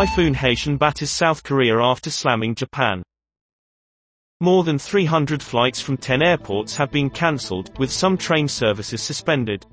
Typhoon Haishen batters South Korea after slamming Japan. More than 300 flights from 10 airports have been cancelled, with some train services suspended.